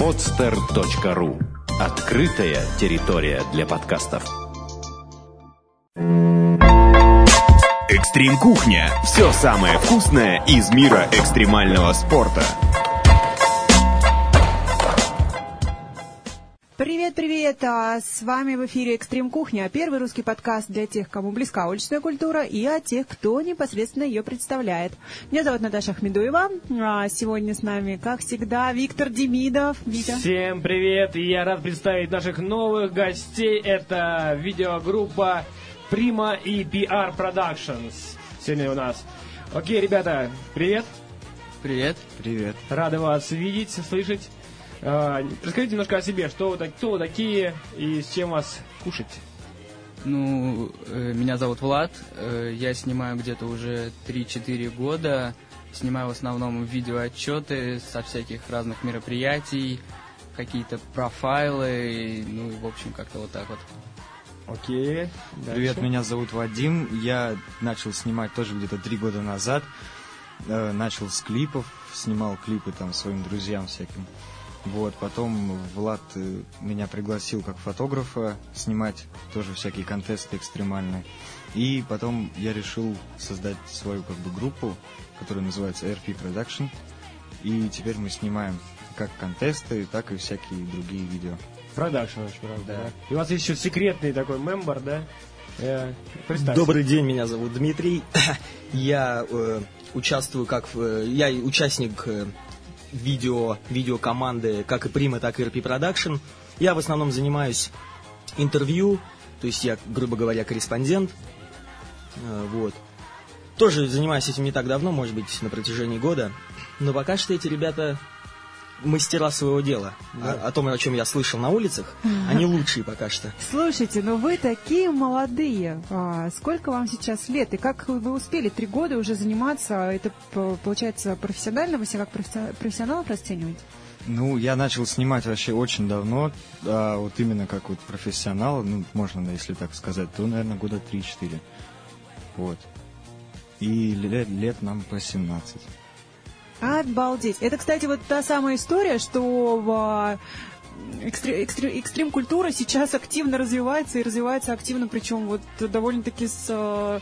podster.ru Открытая территория для подкастов. Экстрим Кухня. Все самое вкусное из мира экстремального спорта. Привет-привет! А с вами в эфире Экстрим Кухня, первый русский подкаст для тех, кому близка уличная культура и о тех, кто непосредственно ее представляет. Меня зовут Наташа Ахмедуева. А сегодня с нами, как всегда, Виктор Демидов. Витя. Всем привет! И я рад представить наших новых гостей. Это видеогруппа Prima и PR Productions. Сегодня у нас. Окей, ребята, привет. Привет. Привет. Рады вас видеть, слышать. А, расскажите немножко о себе, что вы, кто вы такие и с чем вас кушать. Ну, э, меня зовут Влад. э, Я снимаю где-то уже 3-4 года. Снимаю в основном видеоотчеты со всяких разных мероприятий, какие-то профайлы, ну и в общем как-то вот так вот. Окей. Привет, дальше. меня зовут Вадим. Я начал снимать тоже где-то три года назад. Э, начал с клипов, снимал клипы там своим друзьям всяким. Вот, потом Влад э, меня пригласил как фотографа снимать тоже всякие контесты экстремальные. И потом я решил создать свою как бы группу, которая называется RP Production. И теперь мы снимаем как контесты, так и всякие другие видео. Продакшн очень правда. Да. да? И у вас есть еще секретный такой member, да? Э, представься. Добрый день, меня зовут Дмитрий. Я э, участвую как в, э, я участник э, видео видеокоманды как и Прима, так и RP Production. Я в основном занимаюсь интервью, то есть я, грубо говоря, корреспондент. Э, вот. Тоже занимаюсь этим не так давно, может быть, на протяжении года. Но пока что эти ребята мастера своего дела. О, о том, о чем я слышал на улицах, они лучшие пока что. Слушайте, ну вы такие молодые. А, сколько вам сейчас лет? И как вы успели три года уже заниматься? Это, получается, профессионально? Вы себя как професси- профессионалов расцениваете? Ну, я начал снимать вообще очень давно, а вот именно как вот профессионал, ну, можно, да, если так сказать, то, наверное, года 3-4. Вот. И лет, лет нам по 17. Обалдеть. Это, кстати, вот та самая история, что в, а, экстре- экстре- экстрим-культура сейчас активно развивается и развивается активно, причем вот довольно-таки с а,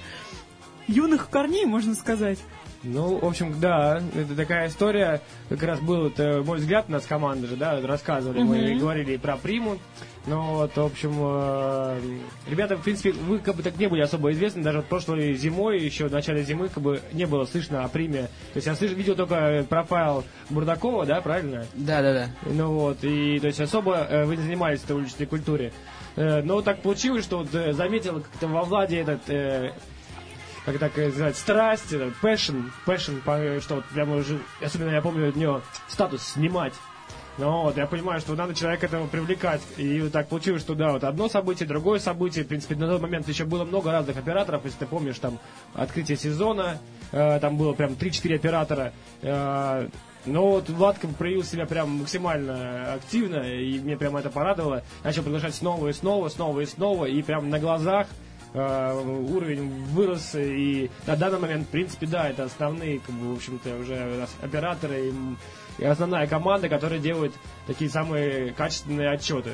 юных корней, можно сказать. Ну, в общем, да, это такая история, как раз был, это, мой взгляд, у нас команда же, да, рассказывали, мы Мгм. говорили и про приму, ну вот, в общем, э, ребята, в принципе, вы как бы так не были особо известны, даже вот прошлой зимой, еще в начале зимы, как бы не было слышно о приме, то есть я слышал, видел только профайл Бурдакова, да, правильно? Да-да-да. Ну вот, и то есть особо э, вы не занимались этой уличной культуре. Э, но так получилось, что вот э, заметил как-то во Владе этот, э, как так сказать, страсть, этот, passion, passion, что вот прямо уже, особенно я помню от него статус снимать. Ну вот, я понимаю, что надо человека этого привлекать. И вот так получилось, что да, вот одно событие, другое событие. В принципе, на тот момент еще было много разных операторов. Если ты помнишь, там открытие сезона, э, там было прям 3-4 оператора. Э, но вот Влад как бы проявил себя прям максимально активно, и мне прям это порадовало. Начал приглашать снова и снова, снова и снова, и прям на глазах уровень вырос, и на данный момент, в принципе, да, это основные, как бы, в общем-то, уже операторы и, и основная команда, которая делает такие самые качественные отчеты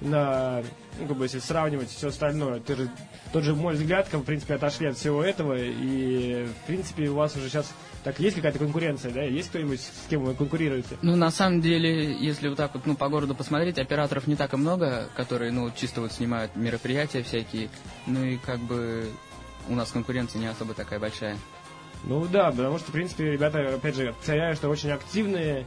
на, ну, как бы, если сравнивать все остальное, ты же, тот же мой взгляд, как, в принципе, отошли от всего этого, и, в принципе, у вас уже сейчас, так, есть какая-то конкуренция, да? Есть кто-нибудь, с кем вы конкурируете? Ну, на самом деле, если вот так вот, ну, по городу посмотреть, операторов не так и много, которые, ну, чисто вот снимают мероприятия всякие. Ну и как бы у нас конкуренция не особо такая большая. Ну да, потому что, в принципе, ребята, опять же, царя, что очень активные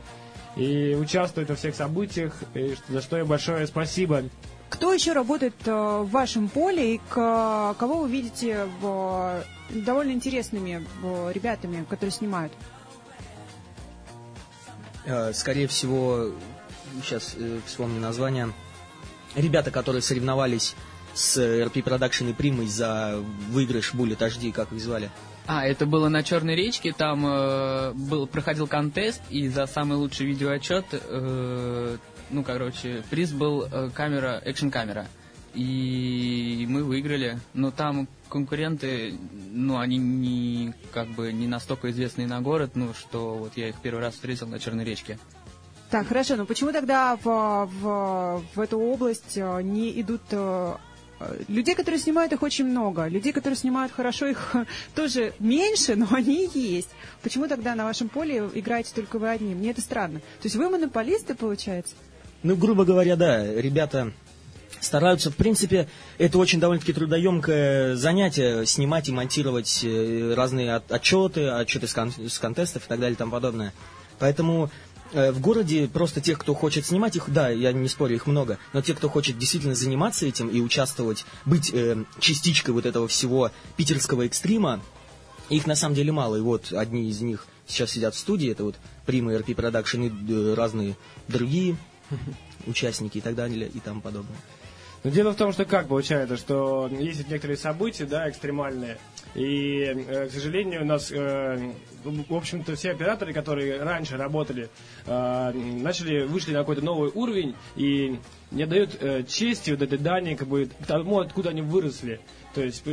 и участвуют во всех событиях, и за что им большое спасибо. Кто еще работает э, в вашем поле и к- кого вы видите в, довольно интересными э, ребятами, которые снимают? Э, Скорее всего, сейчас э, вспомню название. Ребята, которые соревновались с э, RP Production и Примой за выигрыш Bullet HD, как их звали. А, это было на Черной речке, там э, был, проходил контест, и за самый лучший видеоотчет, э, ну, короче, приз был э, камера, экшн-камера. И мы выиграли. Но там конкуренты, ну, они не, как бы, не настолько известные на город, ну, что вот я их первый раз встретил на Черной речке. Так, хорошо, но почему тогда в, в, в эту область э, не идут э, Людей, которые снимают, их очень много. Людей, которые снимают хорошо, их тоже меньше, но они есть. Почему тогда на вашем поле играете только вы одни? Мне это странно. То есть вы монополисты, получается? Ну, грубо говоря, да, ребята стараются, в принципе, это очень довольно-таки трудоемкое занятие, снимать и монтировать э, разные от- отчеты, отчеты с, кон- с контестов и так далее и тому подобное. Поэтому э, в городе просто тех, кто хочет снимать их, да, я не спорю, их много, но те, кто хочет действительно заниматься этим и участвовать, быть э, частичкой вот этого всего питерского экстрима, их на самом деле мало. И вот одни из них сейчас сидят в студии, это вот Prima RP Production и э, разные другие участники и так далее и тому подобное. Но дело в том, что как получается, что есть некоторые события, да, экстремальные, и, э, к сожалению, у нас, э, в общем-то, все операторы, которые раньше работали, э, начали, вышли на какой-то новый уровень и не дают чести вот этой дани, как бы, тому, откуда они выросли. То есть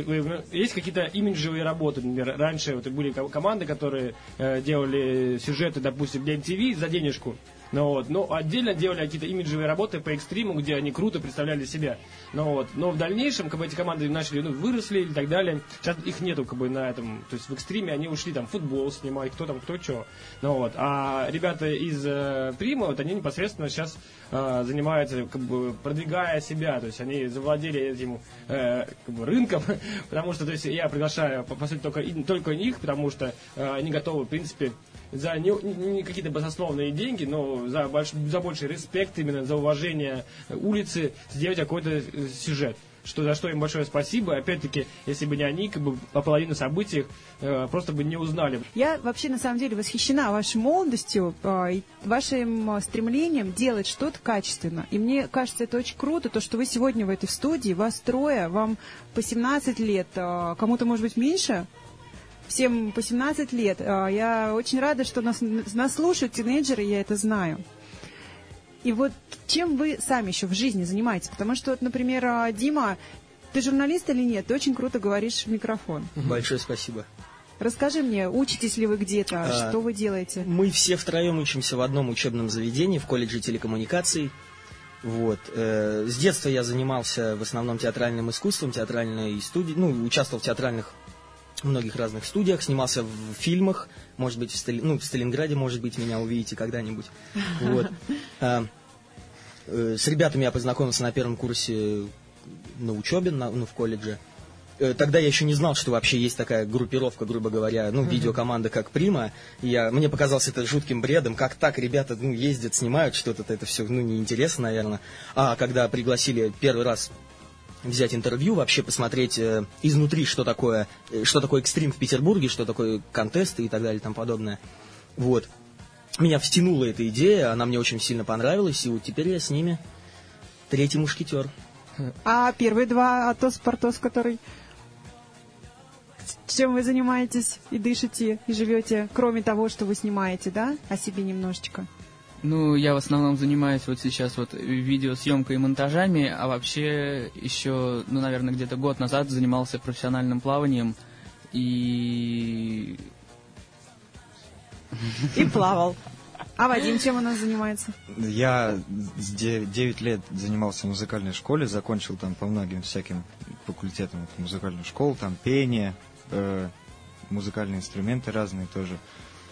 есть какие-то имиджевые работы, например, раньше вот были ко- команды, которые делали сюжеты, допустим, для MTV за денежку, ну вот, но отдельно делали какие-то имиджевые работы по экстриму, где они круто представляли себя. Ну вот, но в дальнейшем, как бы эти команды начали, ну, выросли и так далее. Сейчас их нету, как бы, на этом, то есть в экстриме они ушли там футбол снимать, кто там, кто что. Ну вот, а ребята из э, Прима, вот они непосредственно сейчас э, занимаются, как бы, продвигая себя, то есть они завладели этим э, как бы, рынком, потому что, то есть я приглашаю, по, по сути, только, только них, потому что э, они готовы, в принципе, за не, не какие-то баснословные деньги, но за, больш, за больший респект, именно за уважение улицы, сделать какой-то э, сюжет. Что, за что им большое спасибо. Опять-таки, если бы не они, как бы по половину событий э, просто бы не узнали. Я вообще на самом деле восхищена вашей молодостью и вашим а, стремлением делать что-то качественно. И мне кажется, это очень круто, то, что вы сегодня в этой студии, вас трое, вам по 17 лет, а, кому-то, может быть, меньше, всем по 17 лет. А, Я очень рада, что нас, нас слушают тинейджеры, я это знаю. И вот чем вы сами еще в жизни занимаетесь? Потому что, вот, например, а, Дима, ты журналист или нет? Ты очень круто говоришь в микрофон. Большое спасибо. Расскажи мне, учитесь ли вы где-то, А, что вы делаете? Мы все втроем учимся в одном учебном заведении, в колледже телекоммуникаций. Вот. э, С детства я занимался в основном театральным искусством, театральной студии, ну, участвовал в театральных многих разных студиях, снимался в фильмах, может быть, в, Стали- ну, в Сталинграде, может быть, меня увидите когда-нибудь. Вот. А, э, С ребятами я познакомился на первом курсе на учебе, на- ну, в колледже. Э, Тогда я еще не знал, что вообще есть такая группировка, грубо говоря, ну, видеокоманда как Прима. Я, мне показалось это жутким бредом. Как так ребята ну, ездят, снимают что-то, это все ну, неинтересно, наверное. А когда пригласили первый раз взять интервью, вообще посмотреть э, изнутри, что такое, э, что такое экстрим в Петербурге, что такое контесты и так далее и тому подобное. Вот. Меня втянула эта идея, она мне очень сильно понравилась, и вот теперь я с ними третий мушкетер. А первые два, Атос, Портос, который... Чем вы занимаетесь и дышите, и живете, кроме того, что вы снимаете, да? О себе немножечко. Ну, я в основном занимаюсь вот сейчас вот видеосъемкой и монтажами, а вообще еще, ну, наверное, где-то год назад занимался профессиональным плаванием и И плавал. А Вадим чем у нас занимается? Я с 9 лет занимался в музыкальной школе, закончил там по многим всяким факультетам музыкальную школу, там пение, э, музыкальные инструменты разные тоже.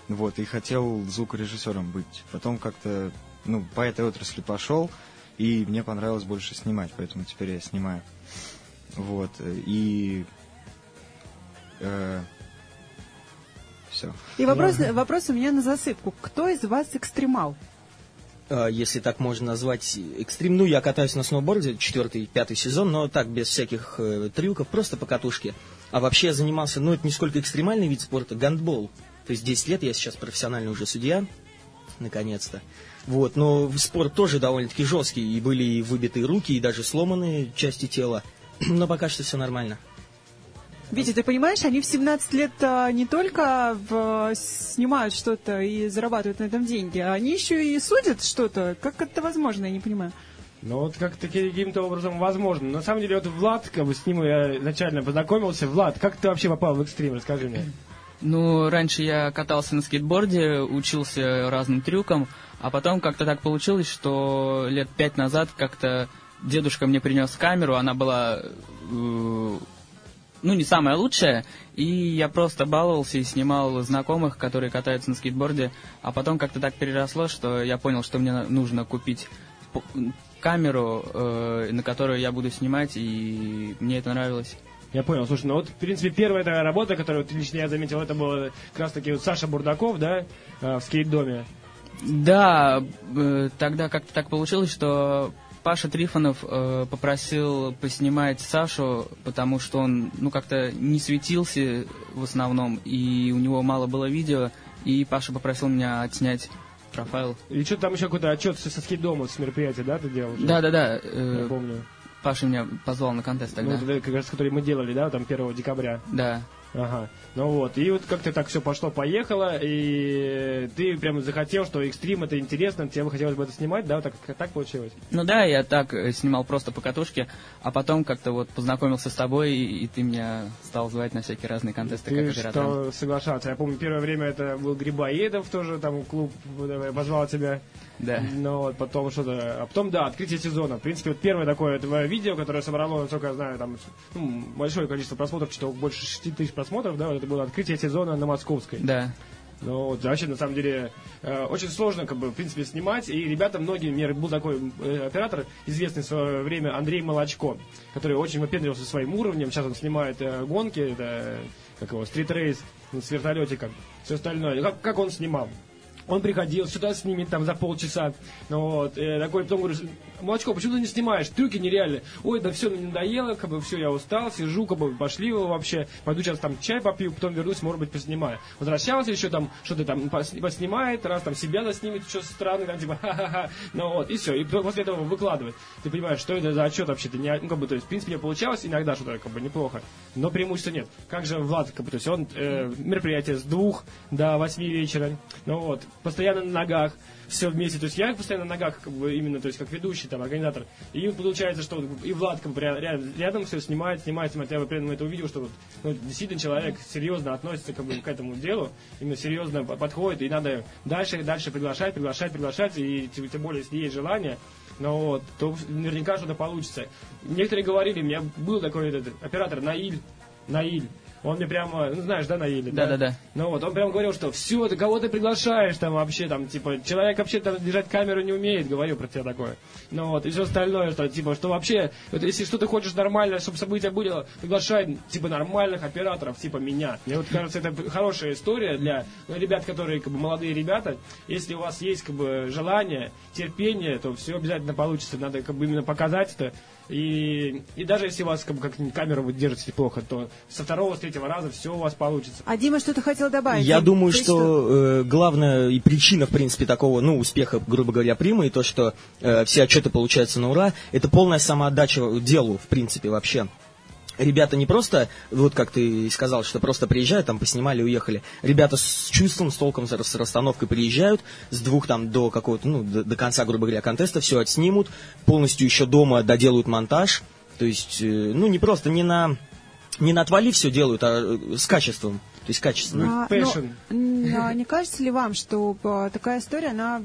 Вот, и хотел звукорежиссером быть. Потом как-то, ну, по этой отрасли пошел, и мне понравилось больше снимать, поэтому теперь я снимаю. Вот, э, и... все. И вопрос, вопрос у меня на засыпку. Кто из вас экстремал? А, если так можно назвать экстрим. Ну, я катаюсь на сноуборде, четвертый, пятый сезон, но так, без всяких э, трюков, просто по катушке. А вообще я занимался, ну, это не сколько экстремальный вид спорта, гандбол. То есть 10 лет я сейчас профессиональный уже судья, наконец-то. Вот, но спорт тоже довольно-таки жесткий, и были и выбитые руки, и даже сломанные части тела. Но пока что все нормально. Витя, ты понимаешь, они в 17 лет а, не только в- снимают что-то и зарабатывают на этом деньги, а они еще и судят что-то. Как это возможно, я не понимаю. Ну вот как-то каким-то образом возможно. На самом деле, вот Влад, как бы с ним я изначально познакомился. Влад, как ты вообще попал в экстрим? Расскажи мне. Ну, раньше я катался на скейтборде, учился разным трюкам, а потом как-то так получилось, что лет пять назад как-то дедушка мне принес камеру, она была, э, ну, не самая лучшая, и я просто баловался и снимал знакомых, которые катаются на скейтборде, а потом как-то так переросло, что я понял, что мне нужно купить камеру, э, на которую я буду снимать, и мне это нравилось. Я понял, слушай, ну вот, в принципе, первая такая работа, которую вот лично я заметил, это было как раз таки вот Саша Бурдаков, да, э, в скейт-доме. Да, э, тогда как-то так получилось, что Паша Трифонов э, попросил поснимать Сашу, потому что он, ну, как-то не светился в основном, и у него мало было видео, и Паша попросил меня отснять профайл. И что там еще какой-то отчет со скейт-дома, с мероприятия, да, ты делал? уже? Да-да-да, Я э, помню. Паша меня позвал на контест Ну, тогда. вот это как раз, который мы делали, да, там 1 декабря. Да. Ага. Ну вот, и вот как-то так все пошло-поехало, и ты прямо захотел, что экстрим это интересно, тебе бы хотелось бы это снимать, да, вот так, так получилось? Ну да, я так э, снимал просто по катушке, а потом как-то вот познакомился с тобой, и, и ты меня стал звать на всякие разные контесты Ты как оператора. что соглашаться. Я помню, первое время это был Грибоедов тоже, там клуб э, позвал тебя. Да. Ну вот, потом что-то... А потом, да, открытие сезона. В принципе, вот первое такое твое видео, которое собрало, насколько я знаю, там ну, большое количество просмотров, что больше 6 тысяч просмотров, да, вот это было открытие сезона на Московской. Да. Ну, вот, вообще, на самом деле, э, очень сложно, как бы, в принципе, снимать. И ребята, многие, меня был такой э, оператор, известный в свое время, Андрей Молочко, который очень выпендрился своим уровнем. Сейчас он снимает э, гонки, это, как его, стрит-рейс с вертолетиком, все остальное. Как, как он снимал? Он приходил, сюда снимет там за полчаса. Ну вот, э, такой, потом говорю, Молочко, почему ты не снимаешь? Трюки нереальные. Ой, да все, надоело, как бы все, я устал, сижу, как бы пошли вы вообще. Пойду сейчас там чай попью, потом вернусь, может быть, поснимаю. Возвращался еще там, что-то там пос- поснимает, раз там себя заснимет, что странное, там типа ха-ха-ха. Ну вот, и все. И после этого выкладывает. Ты понимаешь, что это за отчет вообще? Ты не, ну, как бы, то есть, в принципе, получалось иногда что-то как бы неплохо, но преимущества нет. Как же Влад, как бы, то есть он э, мероприятие с двух до восьми вечера, ну вот, постоянно на ногах, все вместе. То есть я постоянно на ногах, как бы, именно, то есть как ведущий, там, организатор. И получается, что и Влад как бы, ря- рядом, рядом все снимает, снимает, снимает. Я при этом это увидел, что вот, ну, действительно человек серьезно относится как бы, к этому делу, именно серьезно по- подходит, и надо дальше, дальше приглашать, приглашать, приглашать, и тем более, если есть желание, ну вот, то наверняка что-то получится. Некоторые говорили, у меня был такой этот, оператор Наиль, Наиль, он мне прямо, ну знаешь, да, Наиль? Да-да-да. Ну вот, он прям говорил, что все, ты кого ты приглашаешь там вообще, там, типа, человек вообще там держать камеру не умеет, говорил про тебя такое. Ну вот, и все остальное, что, типа, что вообще, вот, если что ты хочешь нормально, чтобы событие было, приглашай, типа, нормальных операторов, типа, меня. Мне вот кажется, это хорошая история для ну, ребят, которые, как бы, молодые ребята. Если у вас есть, как бы, желание, терпение, то все обязательно получится. Надо, как бы, именно показать это. И, и даже если у вас, как бы, как камеру вы держите плохо, то со второго, с третьего раза все у вас получится. А Дима что-то хотел добавить? Я Дим, думаю, ты что э, главная и причина, в принципе, такого, ну, успеха, грубо говоря, Примы, и то, что э, все отчеты получаются на ура, это полная самоотдача делу, в принципе, вообще. Ребята не просто, вот как ты сказал, что просто приезжают, там поснимали, уехали. Ребята с чувством, с толком, с расстановкой приезжают, с двух там до какого-то, ну, до, до конца, грубо говоря, контеста все отснимут, полностью еще дома доделают монтаж. То есть, э, ну, не просто, не на, не на отвали все делают, а э, с качеством. То есть качественно. А, Passion. но, м, а не кажется ли вам, что а, такая история, она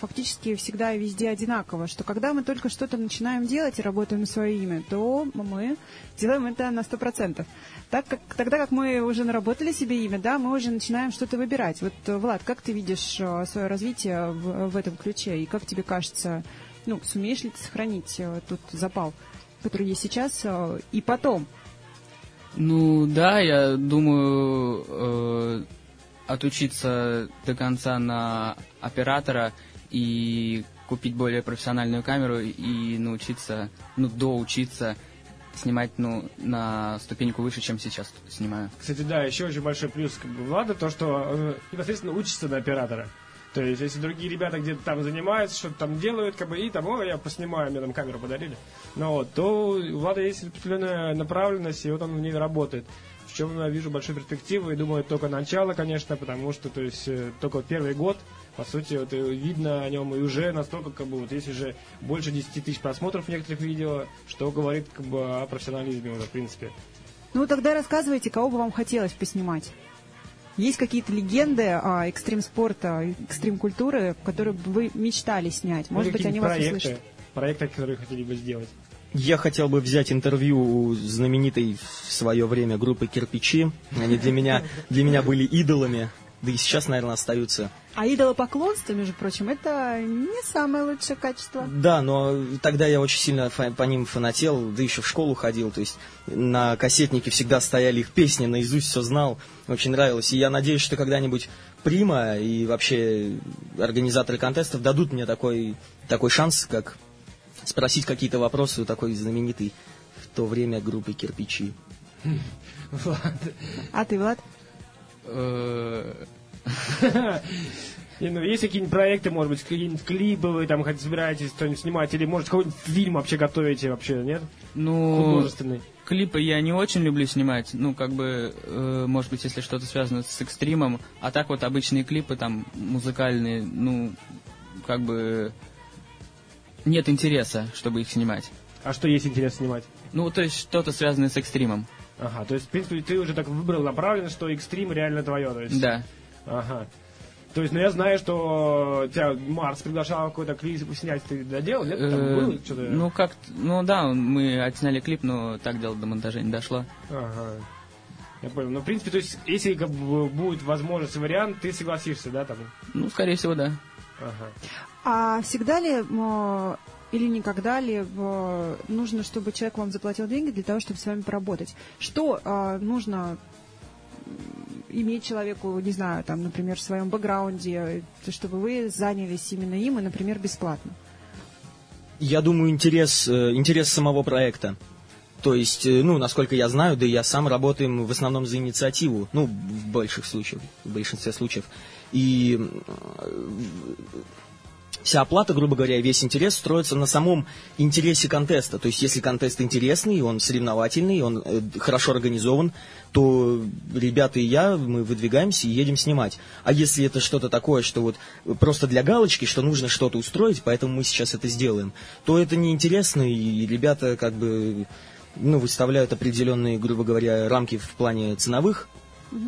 фактически всегда и везде одинакова, что когда мы только что-то начинаем делать и работаем на свое имя, то мы делаем это на 100%. Так как, тогда как мы уже наработали себе имя, да, мы уже начинаем что-то выбирать. Вот, Влад, как ты видишь свое развитие в, в этом ключе? И как тебе кажется, ну, сумеешь ли ты сохранить тот запал, который есть сейчас, и потом? Ну да, я думаю э, отучиться до конца на оператора и купить более профессиональную камеру и научиться, ну, доучиться снимать, ну, на ступеньку выше, чем сейчас снимаю. Кстати, да, еще очень большой плюс как бы, Влада, то, что э, непосредственно учится на оператора. То есть, если другие ребята где-то там занимаются, что-то там делают, как бы, и там, о, я поснимаю, мне там камеру подарили, ну вот, то у Влада есть определенная направленность, и вот он в ней работает. В чем я вижу большую перспективу, и думаю, только начало, конечно, потому что, то есть, э, только первый год, по сути, вот, э, видно о нем, и уже настолько, как бы, вот есть уже больше 10 тысяч просмотров некоторых видео, что говорит, как бы, о профессионализме уже, в принципе. Ну, тогда рассказывайте, кого бы вам хотелось поснимать. Есть какие-то легенды а, экстрим-спорта, экстрим-культуры, которые бы вы мечтали снять? Может Ну, быть, они какие-нибудь вас проекты, услышат? Проекты, которые хотели бы сделать. Я хотел бы взять интервью у знаменитой в свое время группы «Кирпичи». Они для меня, для меня были идолами, да и сейчас, наверное, остаются. А идолопоклонство, между прочим, это не самое лучшее качество. Да, но тогда я очень сильно по ним фанател, да еще в школу ходил, то есть на кассетнике всегда стояли их песни, наизусть все знал, очень нравилось. И я надеюсь, что когда-нибудь Прима и вообще организаторы контестов дадут мне такой, такой шанс, как спросить какие-то вопросы у такой знаменитой в то время группы «Кирпичи». А ты, Влад? Э, ну, есть какие-нибудь проекты, может быть, какие-нибудь клипы вы там хоть собираетесь что-нибудь снимать, или, может, какой-нибудь фильм вообще готовите вообще, нет? Ну, Художественный. клипы я не очень люблю снимать. Ну, как бы, э, может быть, если что-то связано с экстримом. А так вот обычные клипы, там, музыкальные, ну, как бы, нет интереса, чтобы их снимать. А что есть интерес снимать? Ну, то есть что-то связанное с экстримом. Ага, то есть, в принципе, ты уже так выбрал направленно, что экстрим реально твое, то есть... Да. Ага. То есть, ну я знаю, что тебя Марс приглашал какой-то клип снять, ты доделал, нет? Там Э, было что-то? Ну, как ну да, мы отсняли клип, но так дело до монтажа не дошло. Ага. Я понял. Ну, в принципе, то есть, если как бы, будет возможность вариант, ты согласишься, да, там? Ну, скорее всего, да. Ага. А всегда ли или никогда ли э, нужно, чтобы человек вам заплатил деньги для того, чтобы с вами поработать? Что а, нужно иметь человеку, не знаю, там, например, в своем бэкграунде, э, чтобы вы занялись именно им и, например, бесплатно? Я думаю, интерес, э, интерес самого проекта. То есть, э, ну, насколько я знаю, да я сам работаем в основном за инициативу, ну, в больших случаях, в большинстве случаев. И э, вся оплата, грубо говоря, весь интерес строится на самом интересе контеста. То есть, если контест интересный, он соревновательный, он э, хорошо организован, то ребята и я, мы выдвигаемся и едем снимать. А если это что-то такое, что вот просто для галочки, что нужно что-то устроить, поэтому мы сейчас это сделаем, то это неинтересно, и ребята как бы ну, выставляют определенные, грубо говоря, рамки в плане ценовых,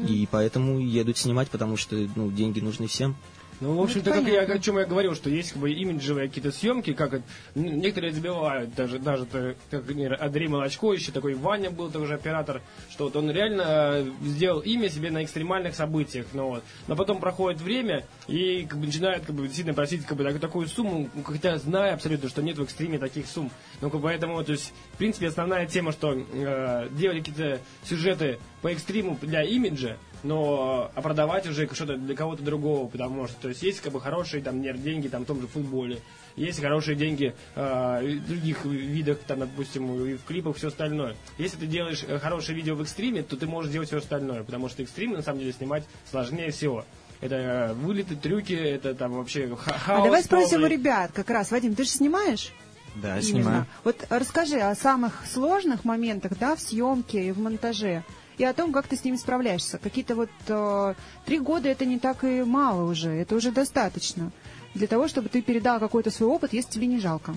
и поэтому едут снимать, потому что ну, деньги нужны всем. Ну, в общем-то, Ну, как я, о чем я говорил, что есть как бы имиджевые какие-то съемки, как некоторые забивают, даже, даже как Андрей Молочко, еще такой Ваня был тоже оператор, что вот он реально э, сделал имя себе на экстремальных событиях, ну вот. Но потом проходит время и как бы начинает как бы сильно просить как бы так- такую сумму, ну, хотя зная абсолютно, что нет в экстриме таких сумм. Ну, как поэтому, то есть, в принципе, основная тема, что э, делали какие-то сюжеты по экстриму для имиджа, но а продавать уже что-то для кого-то другого, потому что то есть есть как бы хорошие там не, деньги там в том же футболе, есть хорошие деньги э, в других видах, там, допустим, и в клипах все остальное. Если ты делаешь э, хорошее видео в экстриме, то ты можешь делать все остальное, потому что экстрим на самом деле снимать сложнее всего. Это э, вылеты, трюки, это там вообще ха- хаос. а давай спросим у полный. ребят как раз. Вадим, ты же снимаешь? Да, Именно. снимаю. Вот расскажи о самых сложных моментах, да, в съемке и в монтаже. И о том, как ты с ними справляешься. Какие-то вот э, три года это не так и мало уже, это уже достаточно для того, чтобы ты передал какой-то свой опыт, если тебе не жалко.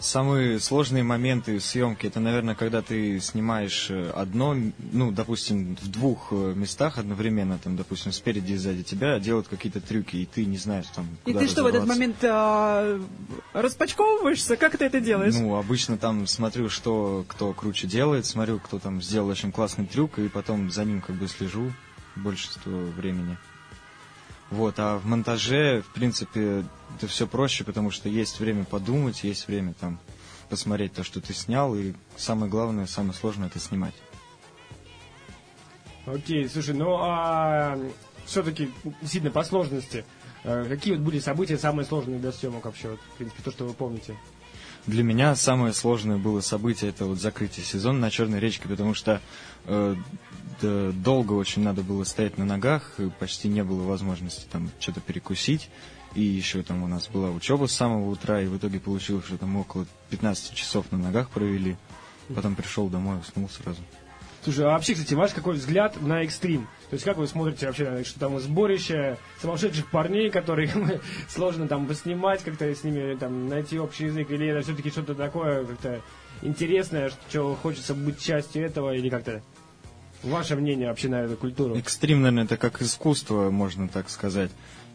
Самые сложные моменты съемки, это, наверное, когда ты снимаешь э, одно, ну, допустим, в двух э, местах одновременно, там, допустим, спереди и сзади тебя делают какие-то трюки, и ты не знаешь, там, И куда ты что в этот момент э, распачковываешься? Как ты это делаешь? Ну, обычно там смотрю, что кто круче делает, смотрю, кто там сделал очень классный трюк, и потом за ним как бы слежу большинство времени. Вот, а в монтаже, в принципе, это все проще, потому что есть время подумать, есть время там посмотреть то, что ты снял, и самое главное, самое сложное это снимать. Окей, слушай, ну а все-таки действительно по сложности. э, Какие вот были события самые сложные для съемок вообще, вот, в принципе, то, что вы помните? Для меня самое сложное было событие это вот закрытие сезона на Черной речке, потому что э, долго очень надо было стоять на ногах, почти не было возможности там что-то перекусить. И еще там у нас была учеба с самого утра, и в итоге получилось, что там около 15 часов на ногах провели. Потом пришел домой, уснул сразу. Слушай, а вообще, кстати, ваш какой взгляд на экстрим? То есть, как вы смотрите вообще, что там сборище сумасшедших парней, которые сложно там поснимать, как-то с ними там найти общий язык, или это все-таки что-то такое как-то интересное, что хочется быть частью этого, или как-то... Ваше мнение вообще на эту культуру? Экстрим, наверное, это как искусство, можно так сказать.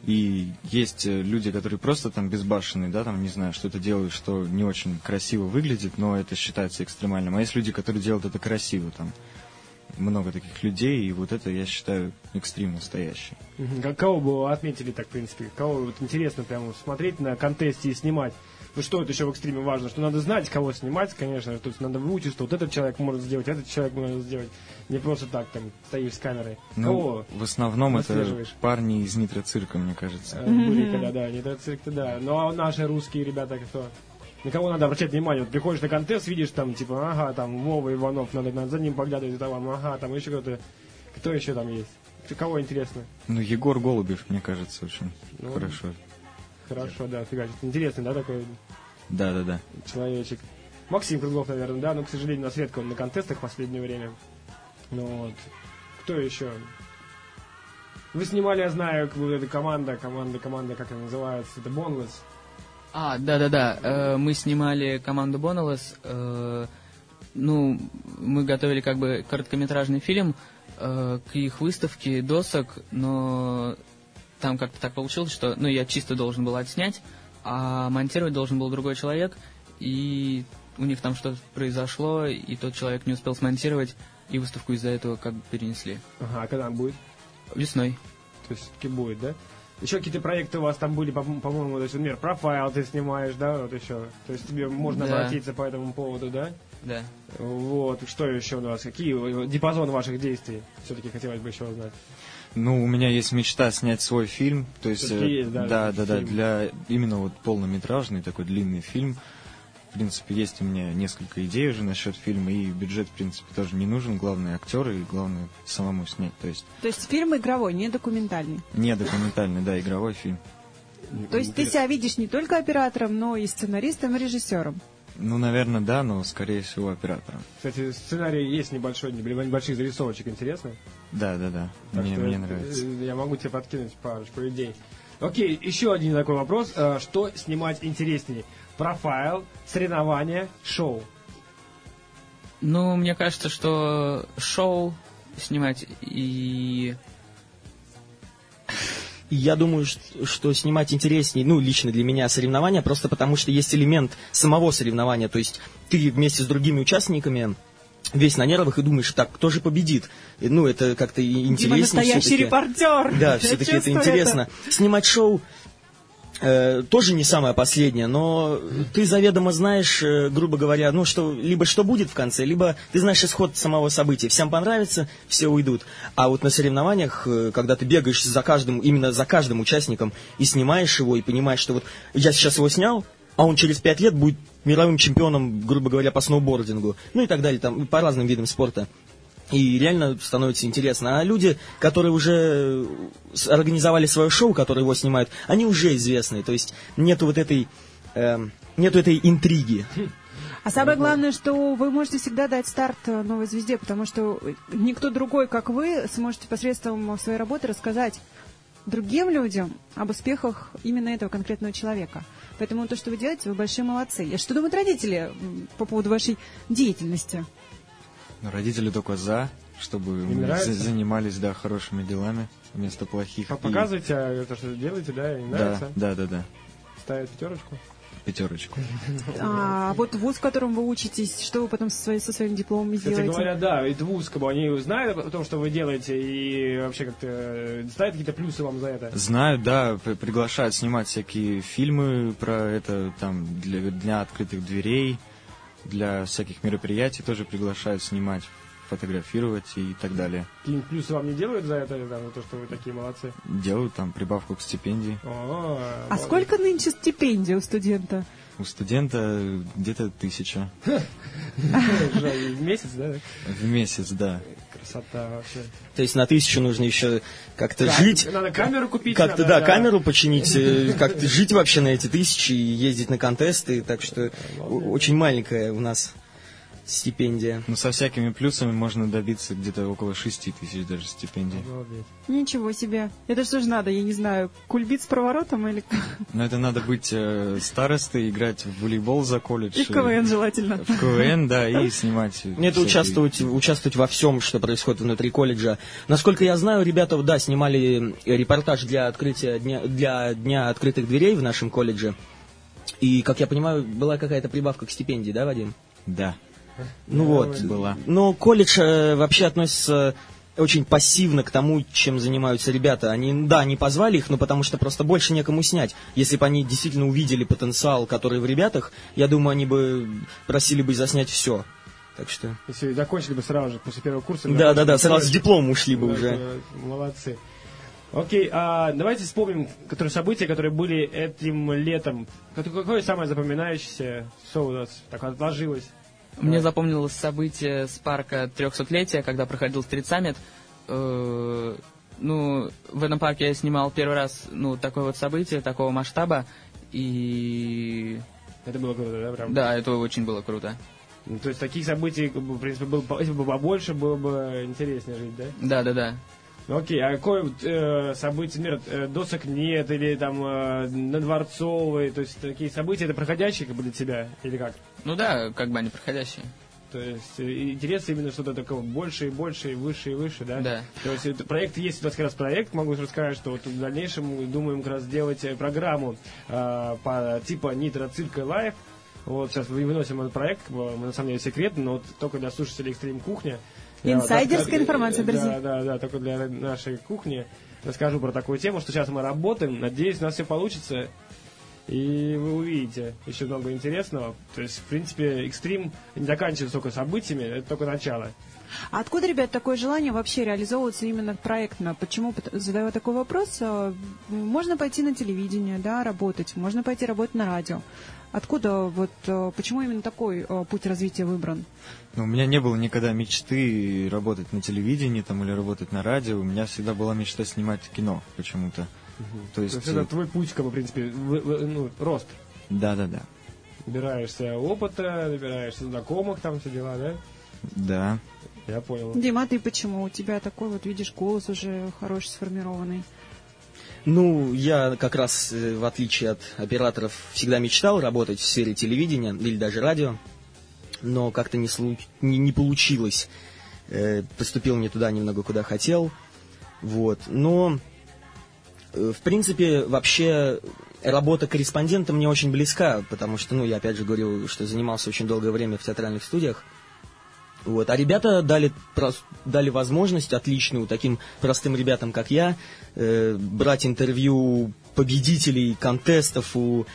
И есть э, люди, которые просто там безбашенные, да, там, не знаю, что-то делают, что не очень красиво выглядит, но это считается экстремальным. А есть люди, которые делают это красиво, там, много таких людей, и вот это, я считаю, экстрим настоящий. Как- Кого бы отметили так, в принципе? Кого вот интересно прямо смотреть на контесте и снимать? Ну что это еще в экстриме важно? Что надо знать, кого снимать, конечно. То есть надо выучить, что вот этот человек может сделать, этот человек может сделать. Не просто так там стоишь с камерой. Ну, Кого? в основном это парни из нитроцирка, мне кажется. Э, когда, да, не тот цирк, да. Ну а наши русские ребята кто? На кого надо обращать внимание? Вот приходишь на контест, видишь там, типа, ага, там Вова Иванов, надо, надо за ним поглядывать, там, ага, там еще кто-то. Кто еще там есть? Кого интересно? Ну, Егор Голубев, мне кажется, очень Ну, хорошо. Хорошо, да, фигачит. Интересный, да, такой Да-да-да. человечек. Максим Круглов, наверное, да, но, к сожалению, у нас редко он на контестах в последнее время. Ну вот. Кто еще? Вы снимали, я знаю, как бы эта команда, команда, команда, как она называется, это Boneless. А, да-да-да, э, мы снимали команду Бонолес. э, ну, мы готовили как бы короткометражный фильм э, к их выставке досок, но там как-то так получилось, что, ну, я чисто должен был отснять, а монтировать должен был другой человек, и у них там что-то произошло, и тот человек не успел смонтировать, и выставку из-за этого как бы перенесли. Ага, а когда он будет? Весной. То есть все-таки будет, да? Еще какие-то проекты у вас там были, по- по-моему, то есть, например, профайл ты снимаешь, да, вот еще. То есть тебе можно Да. обратиться по этому поводу, да? Да. Вот, что еще у вас? Какие э, диапазон ваших действий? Все-таки хотелось бы еще узнать. Ну, у меня есть мечта снять свой фильм, то есть, э, есть, да, да, да, да, для именно вот полнометражный такой длинный фильм. В принципе, есть у меня несколько идей уже насчет фильма, и бюджет, в принципе, тоже не нужен. Главное актеры, и главное самому снять. То есть То есть фильм игровой, не документальный. не документальный, да, игровой фильм. То есть ты себя видишь не только оператором, но и сценаристом, и режиссером. Ну, наверное, да, но скорее всего оператором. Кстати, сценарий есть небольшой, небольших зарисовочек, интересно? Да, да, да. Так Мне, что, мне нравится. э, Я могу тебе подкинуть парочку идей. Окей, еще один такой вопрос. Э, Что снимать интереснее? Профайл, соревнования, шоу. Ну, мне кажется, что шоу снимать и... Я думаю, что, что снимать интереснее, ну, лично для меня соревнования, просто потому что есть элемент самого соревнования. То есть ты вместе с другими участниками весь на нервах и думаешь, так, кто же победит? Ну, это как-то и Дима настоящий репортер. Да, все-таки это интересно. Снимать шоу э, тоже не самое последнее, но ты заведомо знаешь, э, грубо говоря, ну что, либо что будет в конце, либо ты знаешь исход самого события. Всем понравится, все уйдут. А вот на соревнованиях, э, когда ты бегаешь за каждым, именно за каждым участником и снимаешь его, и понимаешь, что вот я сейчас его снял, а он через пять лет будет мировым чемпионом, грубо говоря, по сноубордингу, ну и так далее, там, по разным видам спорта. И реально становится интересно. А люди, которые уже с- организовали свое шоу, которые его снимают, они уже известны. То есть нету вот этой, эм, нету этой интриги. А самое главное, что вы можете всегда дать старт э, новой звезде, потому что никто другой, как вы, сможете посредством своей работы рассказать другим людям об успехах именно этого конкретного человека. Поэтому то, что вы делаете, вы большие молодцы. Что думают родители по поводу вашей деятельности? Родители только за, чтобы Им мы нравится? за- занимались, да, хорошими делами вместо плохих. И- Показывайте а, то, что делаете, да, им Да, нравится. да, да, да. Ставят пятерочку. Пятерочку. А вот вуз, в котором вы учитесь, что вы потом со, своей- со своим дипломом Кстати делаете? говоря, да, это вуз, как бы они знают о том, что вы делаете, и вообще как-то э, ставят какие-то плюсы вам за это. Знаю, да, приглашают снимать всякие фильмы про это, там, для Дня открытых дверей, для всяких мероприятий тоже приглашают снимать, фотографировать и так далее. Какие-нибудь плюсы вам не делают за это, там, за то, что вы такие молодцы? Делают там прибавку к стипендии. О, А молодцы. сколько нынче стипендия у студента? У студента где-то тысяча Жаль, Месяц, да? в месяц, да. Красота вообще. То есть на тысячу нужно еще как-то Ка- жить. Надо камеру купить. Как-то, надо, да, камеру починить, э, как-то жить вообще на эти тысячи и ездить на контесты. Так что очень маленькая у нас стипендия. Ну, со всякими плюсами можно добиться где-то около 6 тысяч даже стипендий. Ничего себе. Это что же надо, я не знаю, кульбит с проворотом или... Но это надо быть э, старостой, играть в волейбол за колледж. И в КВН желательно. В КВН, да, и снимать... Это всякие- участвовать, участвовать во всем, что происходит внутри колледжа. Насколько я знаю, ребята, да, снимали репортаж для открытия дня, для дня открытых дверей в нашем колледже. И, как я понимаю, была какая-то прибавка к стипендии, да, Вадим? Да. Ну вот. была. Но колледж э, вообще относится очень пассивно к тому, чем занимаются ребята. Они, да, не позвали их, но потому что просто больше некому снять. Если бы они действительно увидели потенциал, который в ребятах, я думаю, они бы просили бы заснять все. Так что... Если закончили бы сразу же после первого курса. Да, да, да, сразу с дипломом ушли бы Да, уже. это Молодцы. Окей, а давайте вспомним которые события, которые были этим летом. Какое самое запоминающееся, что у нас так отложилось? Мне запомнилось событие с парка 300-летия, когда проходил стрит саммит. Э, Ну, в этом парке я снимал первый раз, ну, такое вот событие, такого масштаба. И Это было круто, да, прям? да, это очень было круто. Ну, то есть таких событий, как бы, в принципе, было, бы- если бы побольше, было бы интереснее жить, да? Да, да, да. Окей, а какое вот, э, событие, например, э, досок нет, или там э, на Дворцовой, то есть такие события, это проходящие как бы для тебя, или как? Ну да, как бы они проходящие. То есть э, интерес именно что-то такого больше и больше, и выше и выше, да? Да. То есть это проект есть у нас как раз проект, могу рассказать, что вот в дальнейшем мы думаем как раз сделать э, программу э, по типа Nitro Circus Live. Вот сейчас вы- выносим этот проект, мы на самом деле секретно, но вот только для слушателей Экстрим Кухня. Инсайдерская информация, да, друзья. Да, да, только для нашей кухни расскажу про такую тему, что сейчас мы работаем, надеюсь, у нас все получится. И вы увидите еще много интересного. То есть, в принципе, экстрим не заканчивается только событиями, это только начало. А откуда, ребят, такое желание вообще реализовываться именно проектно? Почему задаю такой вопрос? э, Можно пойти на телевидение, да, работать, можно пойти работать на радио. Откуда вот, э, почему именно такой э, путь развития выбран? Ну, у меня не было никогда мечты работать на телевидении там, или работать на радио. У меня всегда была мечта снимать кино почему-то. То То есть, есть это твой путь, как бы, в принципе, вы- вы- ну, рост. да-да-да. Набираешься опыта, набираешься знакомых, там все дела, да? Да. Я понял. Дима, а ты почему? У тебя такой вот, видишь, голос уже хороший, сформированный. Ну, я как раз, э, в отличие от операторов, всегда мечтал работать в сфере телевидения или даже радио, но как-то не, слу- не, не получилось. Э, поступил не туда немного, куда хотел. Вот. Но, э, в принципе, вообще работа корреспондента мне очень близка, потому что, ну, я опять же говорил, что занимался очень долгое время в театральных студиях. Вот. А ребята дали, прос- дали возможность отличную таким простым ребятам, как я, э, брать интервью победителей контестов у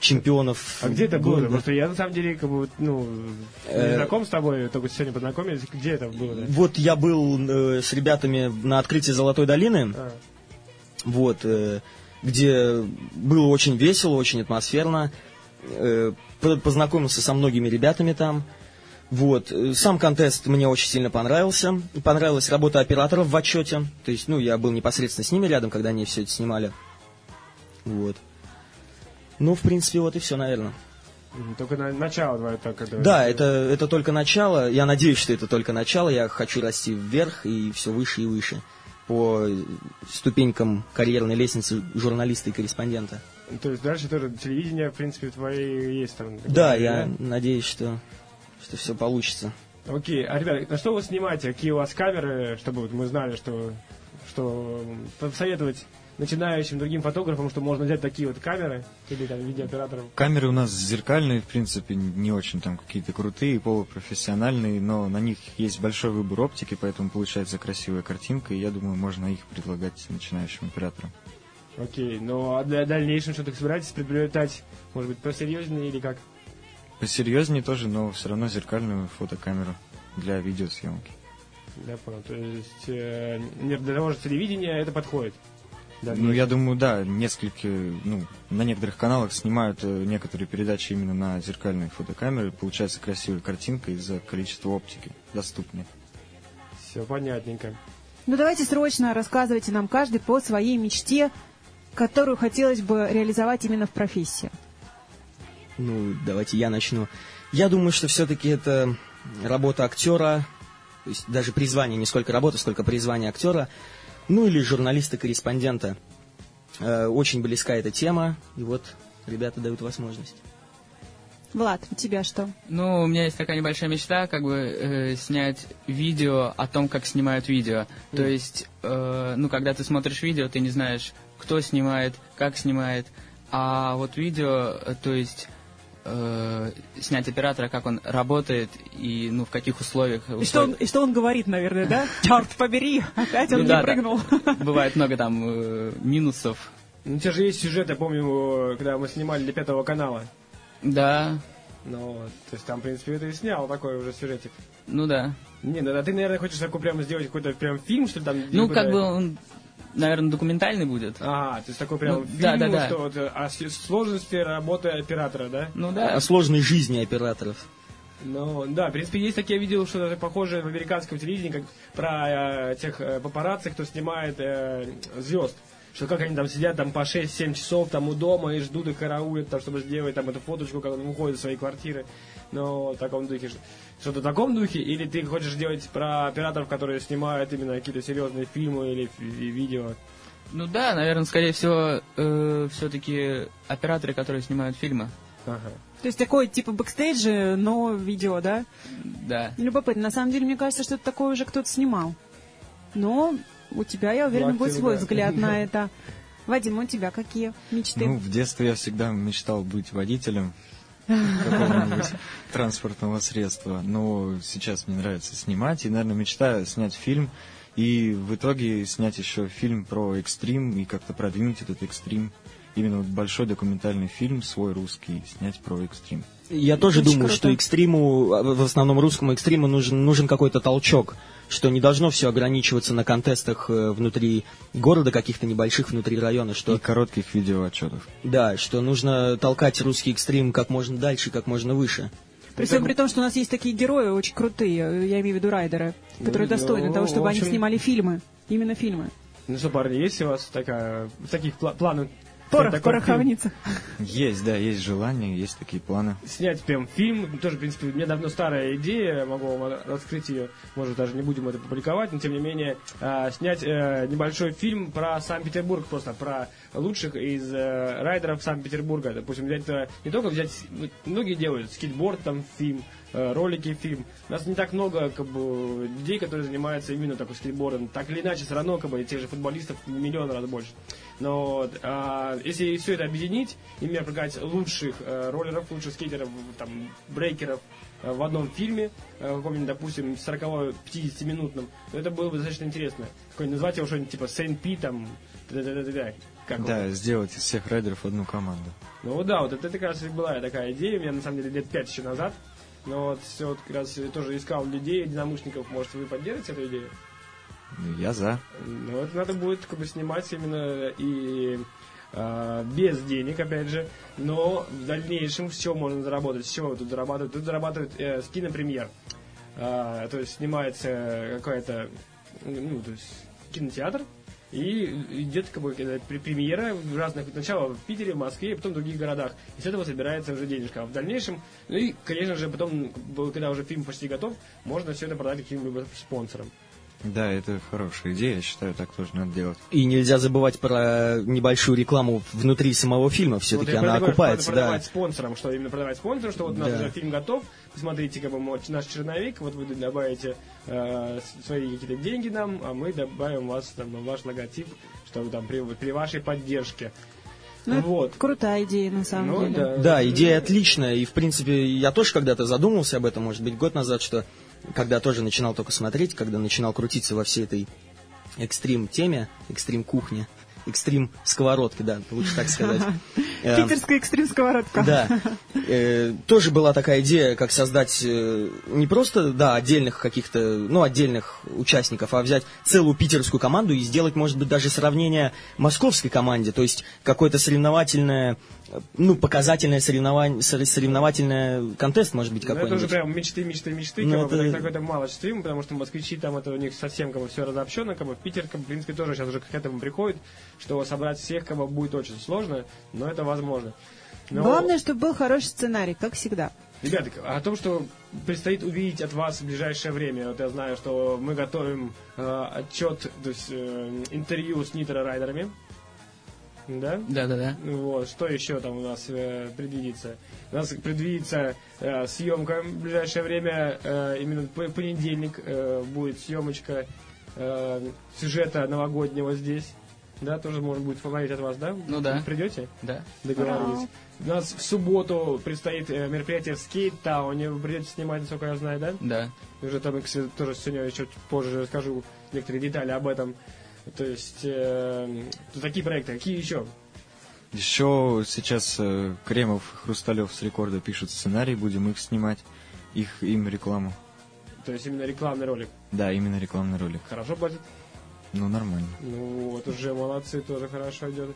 чемпионов. А где это было? города. Просто я на самом деле, как бы, ну, не Э, знаком с тобой, только сегодня познакомились. Где это было? да? Вот я был э, с ребятами на открытии Золотой долины, А, вот, э, где было очень весело, очень атмосферно. Э, по- познакомился со многими ребятами там. Вот. Сам контест мне очень сильно понравился. Понравилась работа операторов в отчете. То есть, ну, я был непосредственно с ними рядом, когда они все это снимали. Вот. Ну, в принципе, вот и все, наверное. только на, начало твое так это. Да, это, это только начало. Я надеюсь, что это только начало. Я хочу расти вверх и все выше и выше по ступенькам карьерной лестницы журналиста и корреспондента. То есть дальше тоже телевидение, в принципе, твои есть там. Да, я надеюсь, что, что все получится. Окей, а, ребят, на что вы снимаете? Какие у вас камеры, чтобы мы знали, что, что посоветовать начинающим другим фотографам, что можно взять такие вот камеры или там видеооператорам? Камеры у нас зеркальные, в принципе, не очень там какие-то крутые, полупрофессиональные, но на них есть большой выбор оптики, поэтому получается красивая картинка, и я думаю, можно их предлагать начинающим операторам. Окей, ну а для дальнейшего что-то собираетесь приобретать? Может быть, посерьезнее или как? Посерьезнее тоже, но все равно зеркальную фотокамеру для видеосъемки. Я понял. То есть э, не- для того же телевидения это подходит. Да, Ну, я думаю, да, несколько, ну, на некоторых каналах снимают э, некоторые передачи именно на зеркальные фотокамеры, получается красивая картинка из-за количества оптики доступной. Все понятненько. Ну давайте срочно рассказывайте нам каждый по своей мечте, которую хотелось бы реализовать именно в профессии. Ну, давайте я начну. Я думаю, что все-таки это работа актера, то есть даже призвание, не сколько работа, сколько призвание актера, ну или журналиста-корреспондента. Э, очень близка эта тема, и вот ребята дают возможность. Влад, у тебя что? Ну, у меня есть такая небольшая мечта, как бы э, снять видео о том, как снимают видео. То есть, э, ну, когда ты смотришь видео, ты не знаешь, кто снимает, как снимает. А вот видео, э, то есть э, снять оператора, как он работает и ну в каких условиях. И что, он, и что он говорит, наверное, да? Черт побери, опять он Ну не да, да. прыгнул. Бывает много там э, минусов. Ну, у тебя же есть сюжет, я помню, когда мы снимали для Пятого канала. Да, Ну, вот, то есть там, в принципе, ты снял такой уже сюжетик. ну да. Не, ну, а ты, наверное, хочешь такой прямо сделать какой-то прям фильм, что ли, там? Ну, как бы он, наверное, документальный будет. Ага, то есть такой прям Ну, фильм, да, да, да. что вот, э, о сложности работы оператора, да? Ну О да. сложной жизни операторов. Ну, да, в принципе, есть такие, я видел, что похожее в американском телевидении, как про э, тех э, папарацци, кто снимает э, звезд. Что как они там сидят там по 6-7 часов там у дома и ждут и караулят, там, чтобы сделать там эту фоточку, как он выходит из своей квартиры. Ну, в таком духе. Что-то в таком духе? Или ты хочешь делать про операторов, которые снимают именно какие-то серьезные фильмы или видео? Ну да, наверное, скорее всего, все-таки операторы, которые снимают фильмы. Ага. То есть такой типа бэкстейджи, но видео, да? Да. Любопытно. На самом деле, мне кажется, что это такое уже кто-то снимал. Но у тебя, я уверена, будет свой да. взгляд на это. Вадим, у тебя какие мечты? Ну, в детстве я всегда мечтал быть водителем какого-нибудь транспортного средства. Но сейчас мне нравится снимать, и, наверное, мечтаю снять фильм, и в итоге снять еще фильм про экстрим, и как-то продвинуть этот экстрим. Именно большой документальный фильм, свой русский, снять про экстрим. Я тоже Очень думаю, круто. что экстриму, а, в основном русскому экстриму, нужен, нужен какой-то толчок, что не должно все ограничиваться на контестах э, внутри города, каких-то небольших внутри района, что И коротких видеоотчетов. да, что нужно толкать русский экстрим как можно дальше, как можно выше. При всем при том, что у нас есть такие герои очень крутые, я имею в виду райдеры, которые Ну, достойны ну, того, чтобы они снимали фильмы. Именно фильмы. Ну что, парни, есть у вас такая, таких пла- планов? Порох пороховницах. Есть, да, есть желание, есть такие планы. снять прям фильм. Тоже, в принципе, у меня давно старая идея, могу вам раскрыть ее, может, даже не будем это публиковать, но тем не менее, а, снять э, небольшой фильм про Санкт-Петербург, просто про лучших из э, райдеров Санкт-Петербурга. Допустим, взять э, не только взять, ну, многие делают скейтборд, там фильм, ролики, фильм. У нас не так много как бы, людей, которые занимаются именно такой скейтбордом. Так или иначе, все равно как бы, тех же футболистов в миллион раз больше. Но а, если все это объединить, и мне показать лучших э, роллеров, лучших скейтеров, там, брейкеров э, в одном фильме, э, каком-нибудь, допустим, 40-50-минутном, то это было бы достаточно интересно. Какой назвать его что-нибудь типа Сейнт Пи, там. Как Да, его? сделать из всех райдеров одну команду. Ну да, вот это как раз и была такая идея, у меня на самом деле лет пять еще назад. Но вот все вот как раз тоже искал людей, единомышленников, может вы поддержите эту идею? Ну, Я за. Ну, это надо будет как бы снимать именно и а, без денег, опять же, но в дальнейшем чего можно заработать? Чего тут зарабатывают? Тут зарабатывают э, с кинопремьер. А, то есть снимается какая-то, ну, то есть кинотеатр, и идет как бы пре- премьера в разных, сначала в Питере, в Москве, потом в других городах. И с этого собирается уже денежка. А в дальнейшем, ну и, конечно же, потом, когда уже фильм почти готов, можно все это продать каким-либо спонсорам. Да, это хорошая идея, я считаю, так тоже надо делать. И нельзя забывать про небольшую рекламу внутри самого фильма, все-таки Вот она про такое, окупается, надо да. продавать спонсорам, что именно продавать спонсорам, что вот у нас Да. уже фильм готов, посмотрите, как бы наш черновик, вот вы добавите э, свои какие-то деньги нам, а мы добавим вас там ваш логотип, чтобы там при, при вашей поддержке. Ну, вот. Крутая идея, на самом Ну, деле. да. Да, идея отличная, и в принципе я тоже когда-то задумался об этом, может быть, год назад, что когда тоже начинал только смотреть, когда начинал крутиться во всей этой экстрим-теме, экстрим-кухне, экстрим-сковородке, да, лучше так сказать. Э, Питерская экстрим-сковородка. Да. Э, тоже была такая идея, как создать э, не просто, да, отдельных каких-то, ну, отдельных участников, а взять целую питерскую команду и сделать, может быть, даже сравнение московской команде, то есть какое-то соревновательное, э, ну, показательное соревнование, сор- соревновательное контест, может быть, Ну, это уже какой-нибудь. прям мечты, мечты, мечты, Ну, как это- какой-то малочтим, потому что москвичи там это у них совсем как бы все разобщено, как бы в Питер, как бы, в принципе, тоже сейчас уже к этому приходит, что собрать всех бы будет очень сложно, но это возможно. Но- Главное, чтобы был хороший сценарий, как всегда. Ребята, о том, что предстоит увидеть от вас в ближайшее время. Вот я знаю, что мы готовим э, отчет, то есть э, интервью с Нитро Райдерами. Да? Да, да, да. Вот, что еще там у нас э, предвидится? У нас предвидится э, съемка в ближайшее время, э, именно в понедельник э, будет съемочка э, сюжета новогоднего здесь. Да, тоже может быть фаворит от вас, да? Ну да. Вы придете? Да. Договорились. У нас в субботу предстоит э, мероприятие в Скейттауне. Вы придете снимать, насколько я знаю, да? Да. Уже там, кстати, тоже сегодня еще чуть позже расскажу некоторые детали об этом. То есть, э, такие проекты. Какие еще? Еще сейчас э, Кремов и Хрусталев с рекорда пишут сценарий, будем их снимать, их им рекламу. То есть именно рекламный ролик. Да, именно рекламный ролик. Хорошо платит? Ну, нормально. Ну, вот уже молодцы, тоже хорошо идет.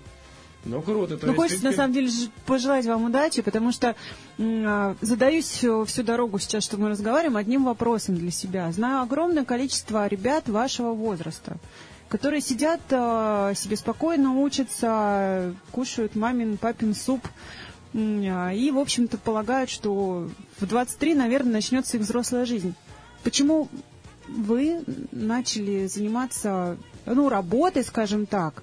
Ну, круто. То Ну, есть, хочется, в на самом деле, пожелать вам удачи, потому что а, задаюсь всю, всю дорогу сейчас, что мы разговариваем, одним вопросом для себя. Знаю огромное количество ребят вашего возраста, которые сидят а, себе спокойно, учатся, кушают мамин, папин суп, а, и, в общем-то, полагают, что в 23, наверное, начнется их взрослая жизнь. Почему вы начали заниматься, ну, работой, скажем так,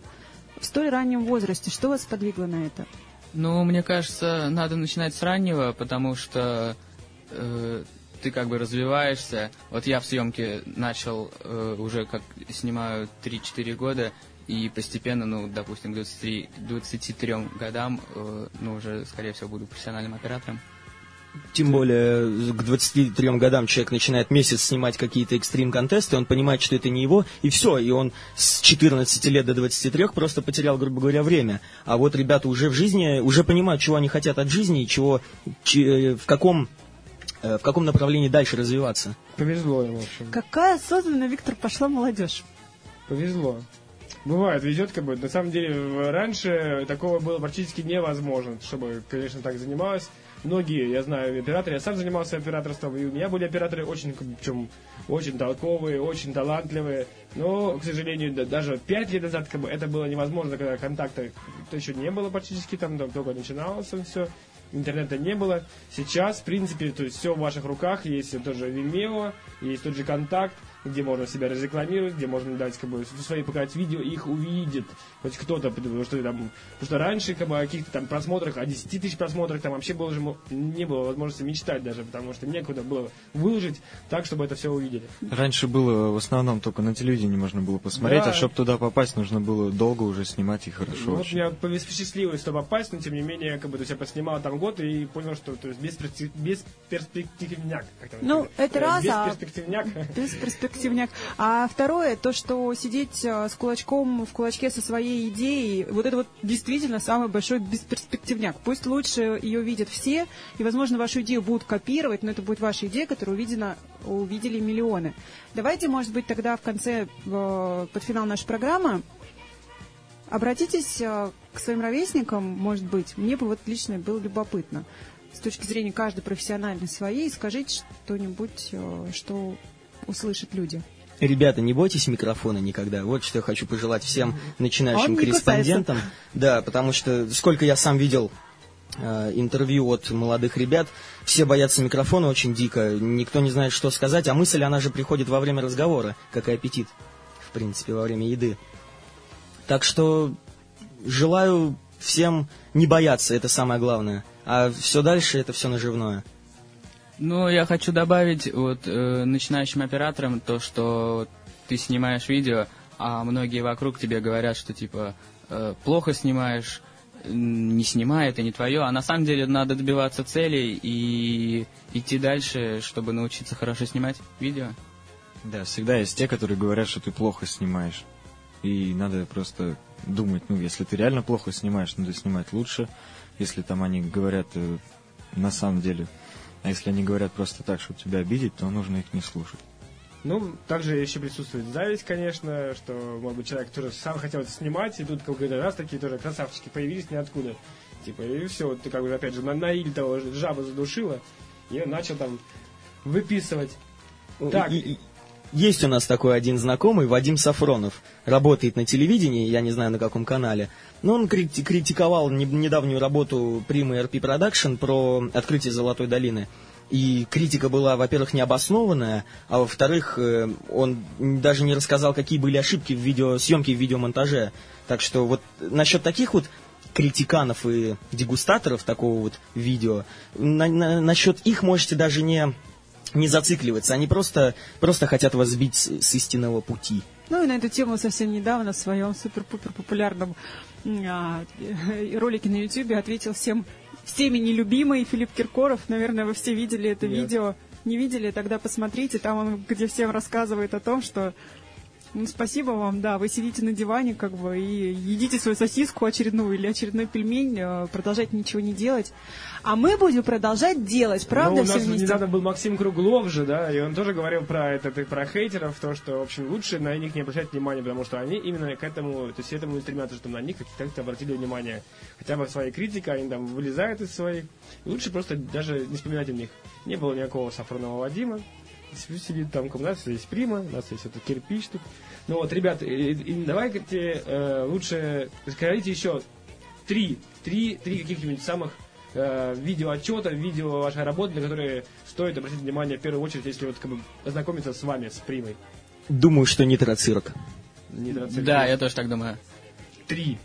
в столь раннем возрасте? Что вас подвигло на это? Ну, мне кажется, надо начинать с раннего, потому что э, ты как бы развиваешься. Вот я в съемке начал э, уже как снимаю 3-4 года, и постепенно, ну, допустим, к 23, 23 годам, э, ну, уже, скорее всего, буду профессиональным оператором. Тем более к 23 годам человек начинает месяц снимать какие-то экстрим-контесты, он понимает, что это не его, и все, и он с 14 лет до 23 просто потерял, грубо говоря, время. А вот ребята уже в жизни, уже понимают, чего они хотят от жизни, и чего, че- в каком э, в каком направлении дальше развиваться. Повезло им, в общем. Какая осознанно, Виктор, пошла молодежь? Повезло. Бывает, везет как бы. На самом деле, раньше такого было практически невозможно, чтобы, конечно, так занималось. Многие, я знаю, операторы, я сам занимался операторством, и у меня были операторы очень, причем, очень толковые, очень талантливые. Но, к сожалению, да- даже пять лет назад как бы, это было невозможно, когда контакта еще не было практически, там, там только начиналось все. Интернета не было. Сейчас, в принципе, то есть все в ваших руках. Есть тоже Vimeo, есть тот же контакт, где можно себя разрекламировать, где можно дать как бы свои показать видео, их увидит хоть кто-то, потому что там, потому что раньше как бы о каких-то там просмотрах, о 10 тысяч просмотрах там вообще было же не было возможности мечтать даже, потому что некуда было выложить так, чтобы это все увидели. Раньше было в основном только на телевидении можно было посмотреть, Да. а чтобы туда попасть, нужно было долго уже снимать и хорошо. Ну, вот меня посчастливилось туда попасть, но тем не менее, как бы, то есть я поснимал там год и понял, что то есть без, перспек- без перспективняк. Ну, это раз, Без а- перспективняк. Бесперспективняк. А второе, то, что сидеть а, с кулачком в кулачке со своей идеей, вот это вот действительно самый большой бесперспективняк. Пусть лучше ее видят все, и, возможно, вашу идею будут копировать, но это будет ваша идея, которую увидена, увидели миллионы. Давайте, может быть, тогда в конце, э, под финал нашей программы, обратитесь э, к своим ровесникам, может быть, мне бы вот лично было любопытно. С точки зрения каждой профессиональной своей, скажите что-нибудь, э, что услышат люди. Ребята, не бойтесь микрофона никогда. Вот что я хочу пожелать всем начинающим корреспондентам. Да, потому что сколько я сам видел э, интервью от молодых ребят, все боятся микрофона очень дико, никто не знает, что сказать, а мысль, она же приходит во время разговора, как и аппетит, в принципе, во время еды. Так что желаю всем не бояться, это самое главное. А все дальше это все наживное. Ну, я хочу добавить вот э, начинающим операторам то, что ты снимаешь видео, а многие вокруг тебе говорят, что типа э, плохо снимаешь, м, не снимай, это не твое. А на самом деле надо добиваться целей и идти дальше, чтобы научиться хорошо снимать видео. Да, всегда есть те, которые говорят, что ты плохо снимаешь. И надо просто думать, ну, если ты реально плохо снимаешь, надо снимать лучше. Если там они говорят э, на самом деле. А если они говорят просто так, чтобы тебя обидеть, то нужно их не слушать. Ну, также еще присутствует зависть, конечно, что, может быть, человек тоже сам хотел это снимать, и тут какой-то раз такие тоже красавчики появились ниоткуда. Типа, и все, вот ты как бы, опять же, на, на иль того же жаба задушила, и он начал там выписывать. Так. И- и- Есть у нас такой один знакомый, Вадим Сафронов, работает на телевидении, я не знаю на каком канале, но он крити- критиковал не- недавнюю работу Примы RP Production про открытие Золотой долины. и критика была, во-первых, необоснованная, а во-вторых, э, он даже не рассказал, какие были ошибки в видеосъемке, в видеомонтаже. Так что вот насчет таких вот критиканов и дегустаторов такого вот видео, на, на- насчет их можете даже не, не зацикливаться. Они просто, просто хотят вас сбить с, с истинного пути. Ну и на эту тему совсем недавно в своем супер-пупер популярном а, э, ролике на YouTube ответил всем всеми нелюбимый Филипп Киркоров. Наверное, вы все видели это Нет. видео. Не видели, тогда посмотрите. Там он, где всем рассказывает о том, что ну, спасибо вам, да, вы сидите на диване, как бы, и едите свою сосиску очередную или очередной пельмень, э, продолжайте ничего не делать. А мы будем продолжать делать, правда, Ну, у все нас вместе? недавно был Максим Круглов же, да, и он тоже говорил про это, и про хейтеров, то, что, в общем, лучше на них не обращать внимания, потому что они именно к этому, то есть этому и стремятся, чтобы на них как-то обратили внимание. Хотя бы своей критике, они там вылезают из своих. Лучше просто даже не вспоминать о них. Не было никакого Сафронова Вадима, сидит там, у нас есть Прима, у нас есть этот кирпич тут. Ну вот, ребят, и- и давайте э, лучше скажите еще три, три, три каких-нибудь самых э, видеоотчета, видео вашей работы, на которые стоит обратить внимание в первую очередь, если вот как бы познакомиться с вами, с Примой. Думаю, что нитроцирк. Нитроцель. Да, я тоже так думаю. Три.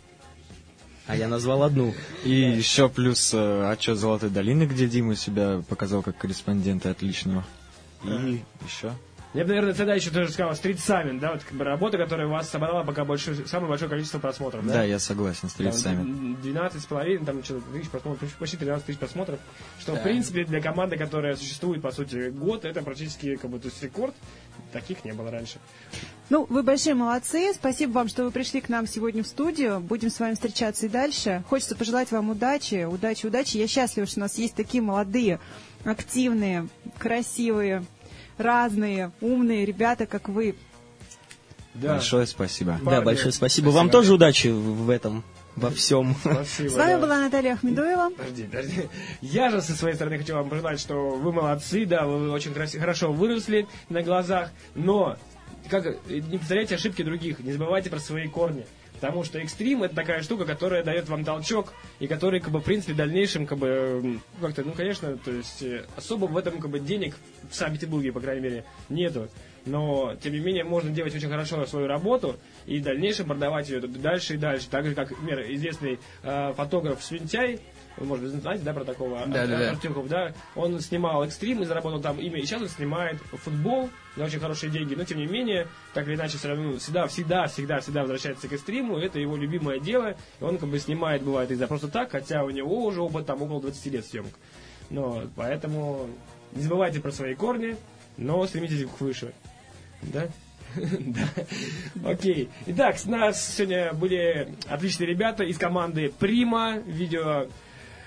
А я назвал одну. И еще плюс э, отчет Золотой долины, где Дима себя показал как корреспондента отличного. И еще. Я бы, наверное, тогда еще тоже сказал Street Summit, да, вот как бы работа, которая у вас собрала пока большое, самое большое количество просмотров, Да, да? я согласен Там тридцами. 12 с половиной, там что-то тысяч просмотров, почти- почти 13 тысяч просмотров. Что, в Да. принципе, для команды, которая существует, по сути, год, это практически как бы, то есть рекорд. Таких не было раньше. Ну, вы большие молодцы. Спасибо вам, что вы пришли к нам сегодня в студию. Будем с вами встречаться и дальше. Хочется пожелать вам удачи, удачи, удачи. Я счастлива, что у нас есть такие молодые, активные, красивые, разные, умные ребята, как вы. Да. Большое спасибо. Да, Парни, большое спасибо. спасибо. Вам тоже удачи в этом, во всем. Спасибо. С вами да. была Наталья Ахмедуева. Подожди, подожди. Я же со своей стороны хочу вам пожелать, что вы молодцы, да, вы очень краси- хорошо выросли на глазах, но как, не повторяйте ошибки других, не забывайте про свои корни. Потому что экстрим это такая штука, которая дает вам толчок, и который, как бы, в принципе, в дальнейшем, как бы, как-то, ну, конечно, то есть, э, особо в этом, как бы, денег в Санкт-Петербурге, по крайней мере, нету. Но, тем не менее, можно делать очень хорошо свою работу и в дальнейшем продавать ее дальше и дальше. Так же, как, например, известный э, фотограф Свинтяй, вы, может быть, знаете, да, про такого Да, Ар- да, да. Артемков, да? Он снимал экстрим и заработал там имя. И сейчас он снимает футбол на очень хорошие деньги. Но, тем не менее, так или иначе, все равно всегда, всегда, всегда, всегда возвращается к экстриму. Это его любимое дело. И он как бы снимает, бывает, и за просто так, хотя у него уже опыт там около 20 лет съемок. Но, поэтому не забывайте про свои корни, но стремитесь к выше. Да? Да. Окей. Итак, с нас сегодня были отличные ребята из команды Прима,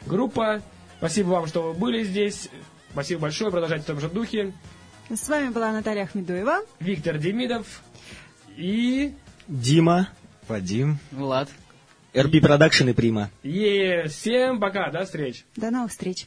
видеогруппа. Спасибо вам, что вы были здесь. Спасибо большое. Продолжайте в том же духе. С вами была Наталья Ахмедуева. Виктор Демидов и... Дима, Вадим. Влад. RP Production и Прима. Е, всем пока, до встречи. До новых встреч.